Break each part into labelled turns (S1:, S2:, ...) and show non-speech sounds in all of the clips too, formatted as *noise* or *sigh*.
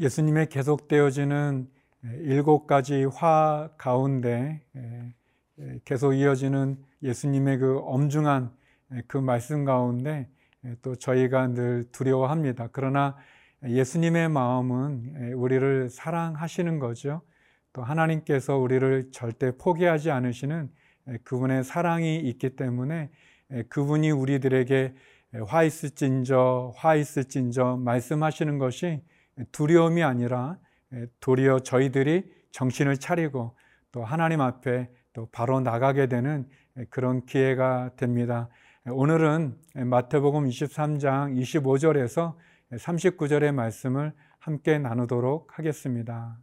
S1: 예수님의 계속되어지는 일곱 가지 화 가운데 계속 이어지는 예수님의 그 엄중한 그 말씀 가운데 또 저희가 늘 두려워합니다. 그러나 예수님의 마음은 우리를 사랑하시는 거죠. 또 하나님께서 우리를 절대 포기하지 않으시는 그분의 사랑이 있기 때문에 그분이 우리들에게 화 있을진저, 화 있을진저 말씀하시는 것이 두려움이 아니라 도리어 저희들이 정신을 차리고 또 하나님 앞에 또 바로 나가게 되는 그런 기회가 됩니다. 오늘은 마태복음 23장 25절에서 39절의 말씀을 함께 나누도록 하겠습니다.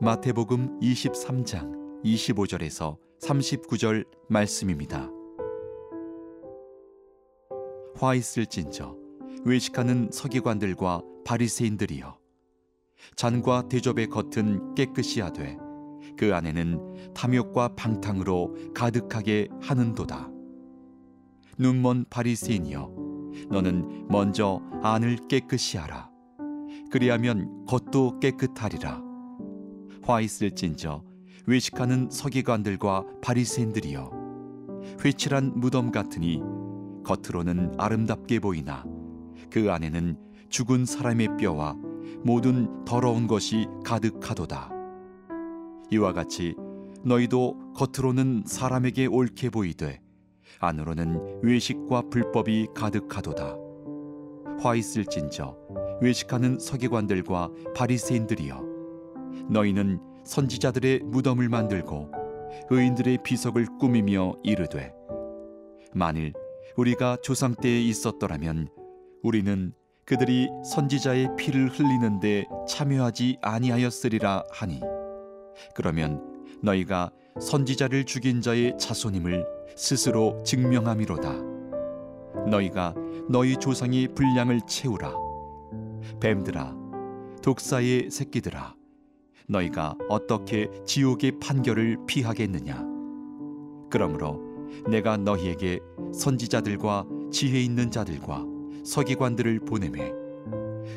S2: 마태복음 23장 25절에서 39절 말씀입니다. 화 있을진저 외식하는 서기관들과 바리새인들이여 잔과 대접의 겉은 깨끗이 하되 그 안에는 탐욕과 방탕으로 가득하게 하는도다. 눈먼 바리새인이여 너는 먼저 안을 깨끗이 하라. 그리하면 겉도 깨끗하리라. 화 있을진저 외식하는 서기관들과 바리새인들이여 회칠한 무덤 같으니 겉으로는 아름답게 보이나 그 안에는 죽은 사람의 뼈와 모든 더러운 것이 가득하도다. 이와 같이 너희도 겉으로는 사람에게 옳게 보이되 안으로는 외식과 불법이 가득하도다. 화 있을진저 외식하는 서기관들과 바리새인들이여 너희는 선지자들의 무덤을 만들고 의인들의 비석을 꾸미며 이르되 만일 우리가 조상 때에 있었더라면 우리는 그들이 선지자의 피를 흘리는데 참여하지 아니하였으리라 하니 그러면 너희가 선지자를 죽인 자의 자손임을 스스로 증명함이로다. 너희가 너희 조상의 분량을 채우라. 뱀들아 독사의 새끼들아 너희가 어떻게 지옥의 판결을 피하겠느냐? 그러므로 내가 너희에게 선지자들과 지혜 있는 자들과 서기관들을 보내매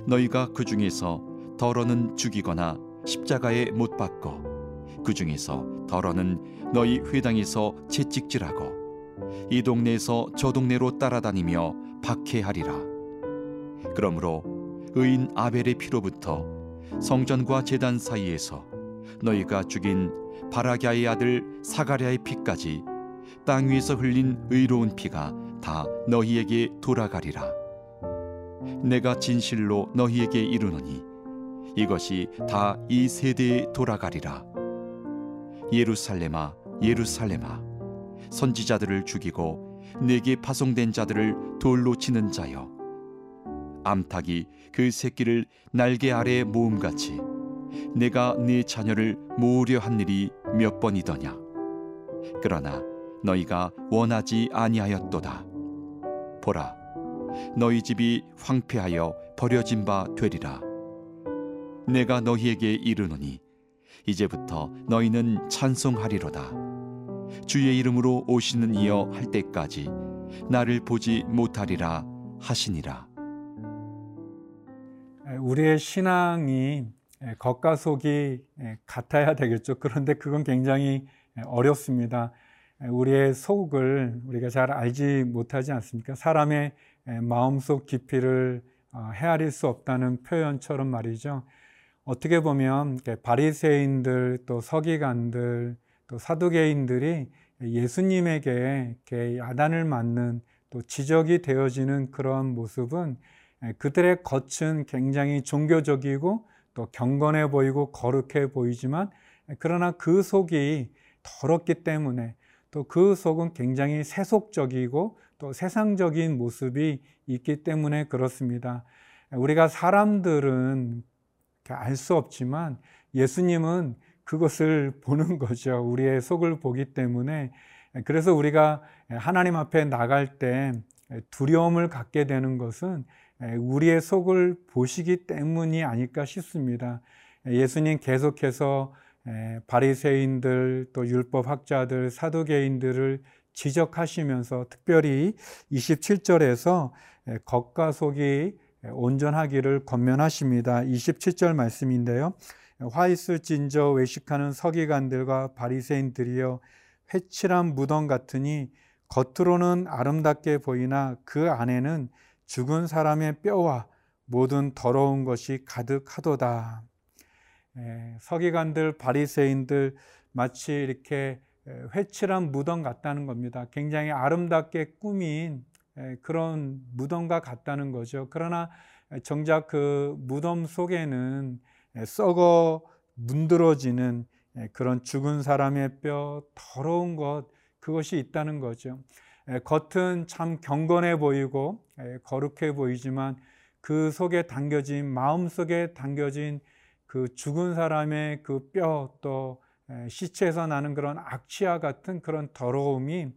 S2: 너희가 그 중에서 덜어는 죽이거나 십자가에 못 박고 그 중에서 덜어는 너희 회당에서 채찍질하고 이 동네에서 저 동네로 따라다니며 박해하리라. 그러므로 의인 아벨의 피로부터 성전과 제단 사이에서 너희가 죽인 바라갸의 아들 사가랴의 피까지 땅 위에서 흘린 의로운 피가 다 너희에게 돌아가리라. 내가 진실로 너희에게 이르노니 이것이 다 이 세대에 돌아가리라. 예루살렘아, 예루살렘아, 선지자들을 죽이고 내게 파송된 자들을 돌로 치는 자여. 암탉이 그 새끼를 날개 아래 모음같이 내가 네 자녀를 모으려 한 일이 몇 번이더냐. 그러나 너희가 원하지 아니하였도다. 보라, 너희 집이 황폐하여 버려진 바 되리라. 내가 너희에게 이르노니 이제부터 너희는 찬송하리로다. 주의 이름으로 오시는 이여 할 때까지 나를 보지 못하리라 하시니라.
S1: 우리의 신앙이 겉과 속이 같아야 되겠죠. 그런데 그건 굉장히 어렵습니다. 우리의 속을 우리가 잘 알지 못하지 않습니까? 사람의 마음속 깊이를 어, 헤아릴 수 없다는 표현처럼 말이죠. 어떻게 보면 바리새인들 또 서기관들 또 사두개인들이 예수님에게 야단을 맞는 또 지적이 되어지는 그런 모습은 그들의 겉은 굉장히 종교적이고 또 경건해 보이고 거룩해 보이지만 그러나 그 속이 더럽기 때문에 또 그 속은 굉장히 세속적이고 또 세상적인 모습이 있기 때문에 그렇습니다. 우리가 사람들은 알 수 없지만 예수님은 그것을 보는 거죠. 우리의 속을 보기 때문에 그래서 우리가 하나님 앞에 나갈 때 두려움을 갖게 되는 것은 우리의 속을 보시기 때문이 아닐까 싶습니다. 예수님 계속해서 바리새인들 또 율법 학자들 사두개인들을 지적하시면서 특별히 27절에서 겉과 속이 온전하기를 권면하십니다. 27절 말씀인데요. 화 있을 진저 외식하는 서기관들과 바리새인들이여 회칠한 무덤 같으니 겉으로는 아름답게 보이나 그 안에는 죽은 사람의 뼈와 모든 더러운 것이 가득하도다. 서기관들, 바리새인들 마치 이렇게 회칠한 무덤 같다는 겁니다. 굉장히 아름답게 꾸민 그런 무덤과 같다는 거죠. 그러나 정작 그 무덤 속에는 썩어 문드러지는 그런 죽은 사람의 뼈, 더러운 것, 그것이 있다는 거죠. 겉은 참 경건해 보이고 거룩해 보이지만 그 속에 담겨진, 마음 속에 담겨진 그 죽은 사람의 그 뼈, 또 시체에서 나는 그런 악취와 같은 그런 더러움이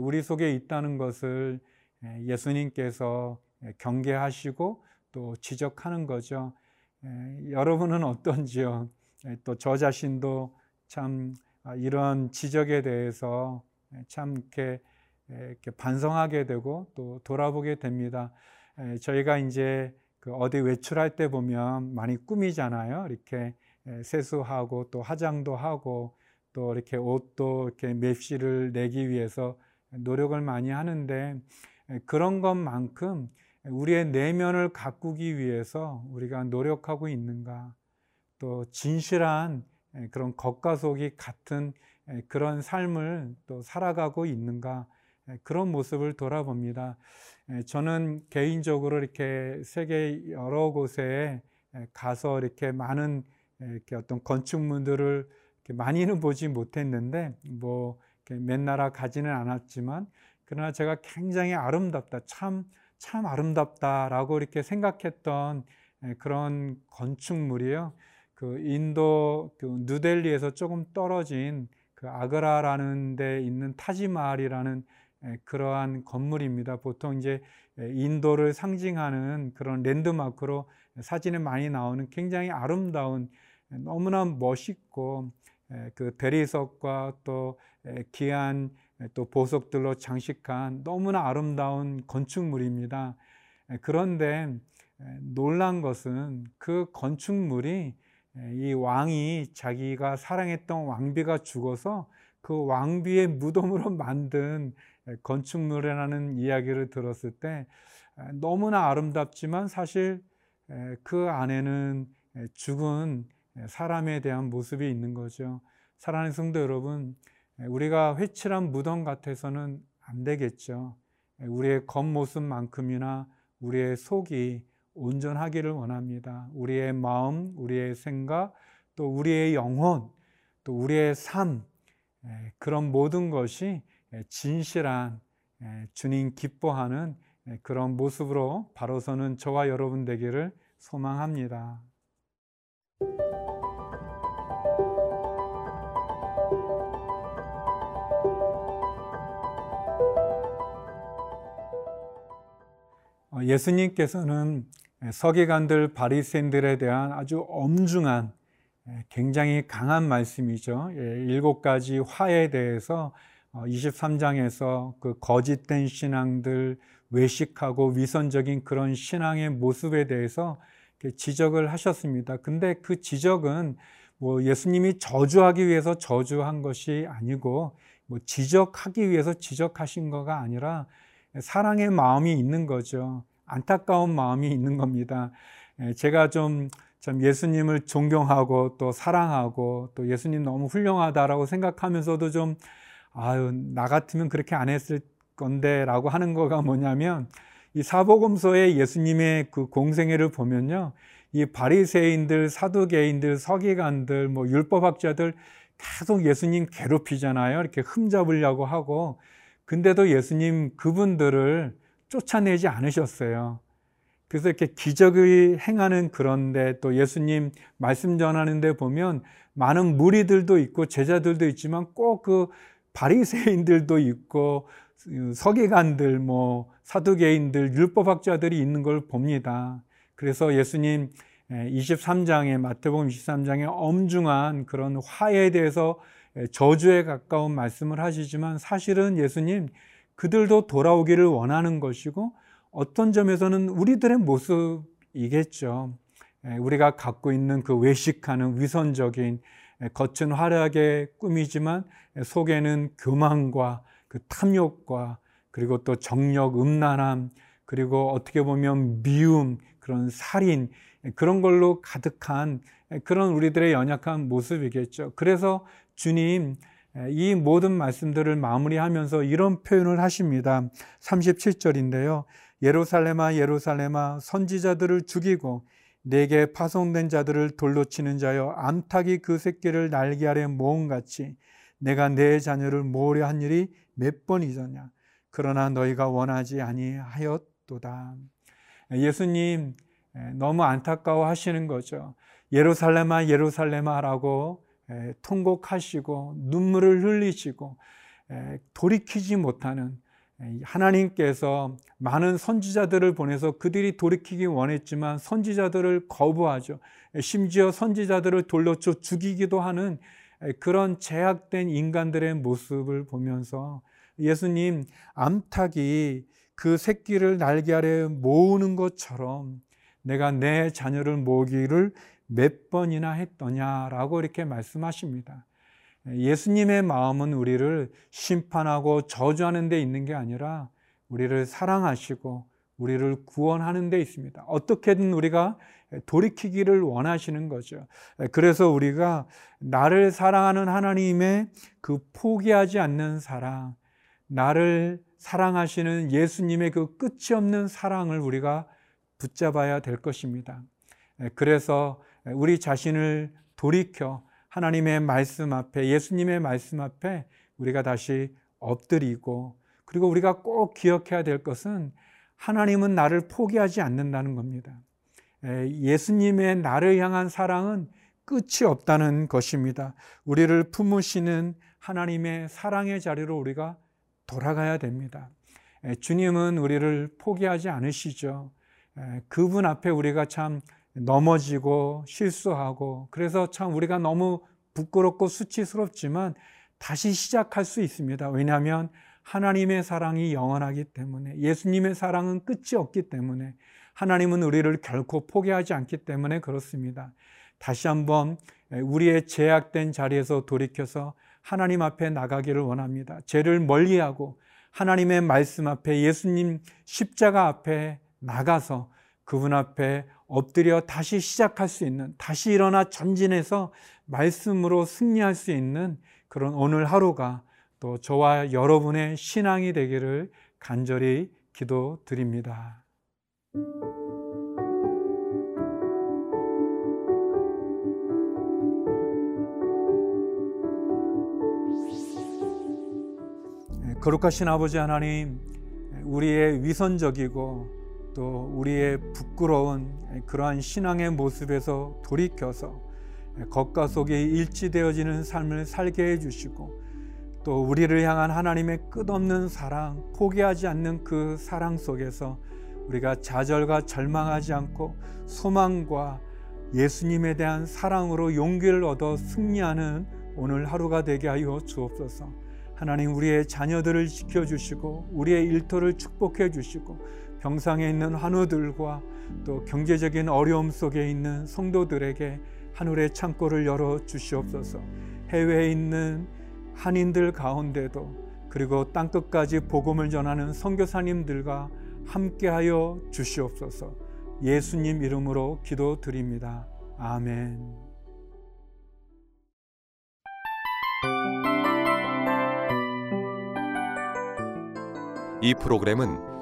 S1: 우리 속에 있다는 것을 예수님께서 경계하시고 또 지적하는 거죠. 여러분은 어떤지요? 또 저 자신도 참 아, 이런 지적에 대해서 참 이렇게, 이렇게 반성하게 되고 또 돌아보게 됩니다. 저희가 이제 그 어디 외출할 때 보면 많이 꾸미잖아요. 이렇게 세수하고 또 화장도 하고 또 이렇게 옷도 이렇게 맵시를 내기 위해서 노력을 많이 하는데 그런 것만큼 우리의 내면을 가꾸기 위해서 우리가 노력하고 있는가 또 진실한 그런 겉과 속이 같은 그런 삶을 또 살아가고 있는가 그런 모습을 돌아봅니다. 저는 개인적으로 이렇게 세계 여러 곳에 가서 이렇게 많은 이렇게 어떤 건축물들을 많이는 보지 못했는데 뭐몇 나라 가지는 않았지만 그러나 제가 굉장히 아름답다 참 참 아름답다라고 이렇게 생각했던 그런 건축물이요. 그 인도 그 누델리에서 조금 떨어진 그 아그라라는 데 있는 타지마할이라는 그러한 건물입니다. 보통 이제 인도를 상징하는 그런 랜드마크로 사진에 많이 나오는 굉장히 아름다운 너무나 멋있고 그 대리석과 또 귀한 또 보석들로 장식한 너무나 아름다운 건축물입니다. 그런데 놀란 것은 그 건축물이 이 왕이 자기가 사랑했던 왕비가 죽어서 그 왕비의 무덤으로 *laughs* 만든 건축물이라는 이야기를 들었을 때 너무나 아름답지만 사실 그 안에는 죽은 사람에 대한 모습이 있는 거죠. 사랑하는 성도 여러분, 우리가 회칠한 무덤 같아서는 안 되겠죠. 우리의 겉모습만큼이나 우리의 속이 온전하기를 원합니다. 우리의 마음, 우리의 생각, 또 우리의 영혼, 또 우리의 삶, 그런 모든 것이 진실한 주님 기뻐하는 그런 모습으로 바로 서는 저와 여러분 되기를 소망합니다. 어, 예수님께서는 서기관들 바리새인들에 대한 아주 엄중한 굉장히 강한 말씀이죠. 예, 일곱 가지 화에 대해서 23장에서 어, 그 거짓된 신앙들, 외식하고 위선적인 그런 신앙의 모습에 대해서 지적을 하셨습니다. 근데 그 지적은 뭐 예수님이 저주하기 위해서 저주한 것이 아니고 뭐 지적하기 위해서 지적하신 거가 아니라 사랑의 마음이 있는 거죠. 안타까운 마음이 있는 겁니다. 제가 좀, 참 예수님을 존경하고 또 사랑하고 또 예수님 너무 훌륭하다라고 생각하면서도 좀, 아유, 나 같으면 그렇게 안 했을 건데 라고 하는 거가 뭐냐면 이 사복음서의 예수님의 그 공생애를 보면요. 이 바리새인들, 사두개인들, 서기관들, 뭐 율법학자들 계속 예수님 괴롭히잖아요. 이렇게 흠잡으려고 하고 근데도 예수님 그분들을 쫓아내지 않으셨어요. 그래서 이렇게 기적을 행하는 그런데 또 예수님 말씀 전하는데 보면 많은 무리들도 있고 제자들도 있지만 꼭 그 바리새인들도 있고 서기관들 뭐 사두개인들 율법학자들이 있는 걸 봅니다. 그래서 예수님 23장에 마태복음 23장에 엄중한 그런 화에 대해서 저주에 가까운 말씀을 하시지만 사실은 예수님 그들도 돌아오기를 원하는 것이고 어떤 점에서는 우리들의 모습이겠죠. 우리가 갖고 있는 그 외식하는 위선적인 겉은 화려하게 꾸미지만 속에는 교만과 그 탐욕과 그리고 또 정력, 음란함, 그리고 어떻게 보면 미움, 그런 살인, 그런 걸로 가득한 그런 우리들의 연약한 모습이겠죠. 그래서 주님, 이 모든 말씀들을 마무리하면서 이런 표현을 하십니다. 37절인데요. 예루살렘아, 예루살렘아, 선지자들을 죽이고 내게 파송된 자들을 돌로 치는 자여 암탉이 그 새끼를 날개 아래 모은 같이 내가 내 자녀를 모으려 한 일이 몇 번이더냐? 그러나 너희가 원하지 아니하였도다. 예수님 너무 안타까워 하시는 거죠. 예루살렘아 예루살렘아라고 통곡하시고 눈물을 흘리시고 돌이키지 못하는 하나님께서 많은 선지자들을 보내서 그들이 돌이키기 원했지만 선지자들을 거부하죠. 심지어 선지자들을 돌려쳐 죽이기도 하는 그런 제약된 인간들의 모습을 보면서 예수님 암탉이 그 새끼를 날개 아래 모으는 것처럼 내가 내 자녀를 모으기를 몇 번이나 했더냐라고 이렇게 말씀하십니다. 예수님의 마음은 우리를 심판하고 저주하는 데 있는 게 아니라 우리를 사랑하시고 우리를 구원하는 데 있습니다. 어떻게든 우리가 돌이키기를 원하시는 거죠. 그래서 우리가 나를 사랑하는 하나님의 그 포기하지 않는 사랑, 나를 사랑하시는 예수님의 그 끝이 없는 사랑을 우리가 붙잡아야 될 것입니다. 그래서 우리 자신을 돌이켜 하나님의 말씀 앞에 예수님의 말씀 앞에 우리가 다시 엎드리고 그리고 우리가 꼭 기억해야 될 것은 하나님은 나를 포기하지 않는다는 겁니다. 예수님의 나를 향한 사랑은 끝이 없다는 것입니다. 우리를 품으시는 하나님의 사랑의 자리로 우리가 돌아가야 됩니다. 주님은 우리를 포기하지 않으시죠. 그분 앞에 우리가 참 넘어지고 실수하고 그래서 참 우리가 너무 부끄럽고 수치스럽지만 다시 시작할 수 있습니다. 왜냐하면 하나님의 사랑이 영원하기 때문에 예수님의 사랑은 끝이 없기 때문에 하나님은 우리를 결코 포기하지 않기 때문에 그렇습니다. 다시 한번 우리의 제약된 자리에서 돌이켜서 하나님 앞에 나가기를 원합니다. 죄를 멀리하고 하나님의 말씀 앞에 예수님 십자가 앞에 나가서 그분 앞에 엎드려 다시 시작할 수 있는, 다시 일어나 전진해서 말씀으로 승리할 수 있는 그런 오늘 하루가 또 저와 여러분의 신앙이 되기를 간절히 기도드립니다. 네, 거룩하신 아버지 하나님, 우리의 위선적이고 또 우리의 부끄러운 그러한 신앙의 모습에서 돌이켜서 겉과 속이 일치되어지는 삶을 살게 해주시고 또 우리를 향한 하나님의 끝없는 사랑, 포기하지 않는 그 사랑 속에서 우리가 좌절과 절망하지 않고 소망과 예수님에 대한 사랑으로 용기를 얻어 승리하는 오늘 하루가 되게 하여 주옵소서. 하나님 우리의 자녀들을 지켜주시고 우리의 일터를 축복해 주시고 병상에 있는 환우들과 또 경제적인 어려움 속에 있는 성도들에게 하늘의 창고를 열어 주시옵소서. 해외에 있는 한인들 가운데도 그리고 땅 끝까지 복음을 전하는 선교사님들과 함께하여 주시옵소서. 예수님 이름으로 기도드립니다. 아멘.
S3: 이 프로그램은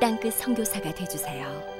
S4: 땅끝 성교사가 되주세요.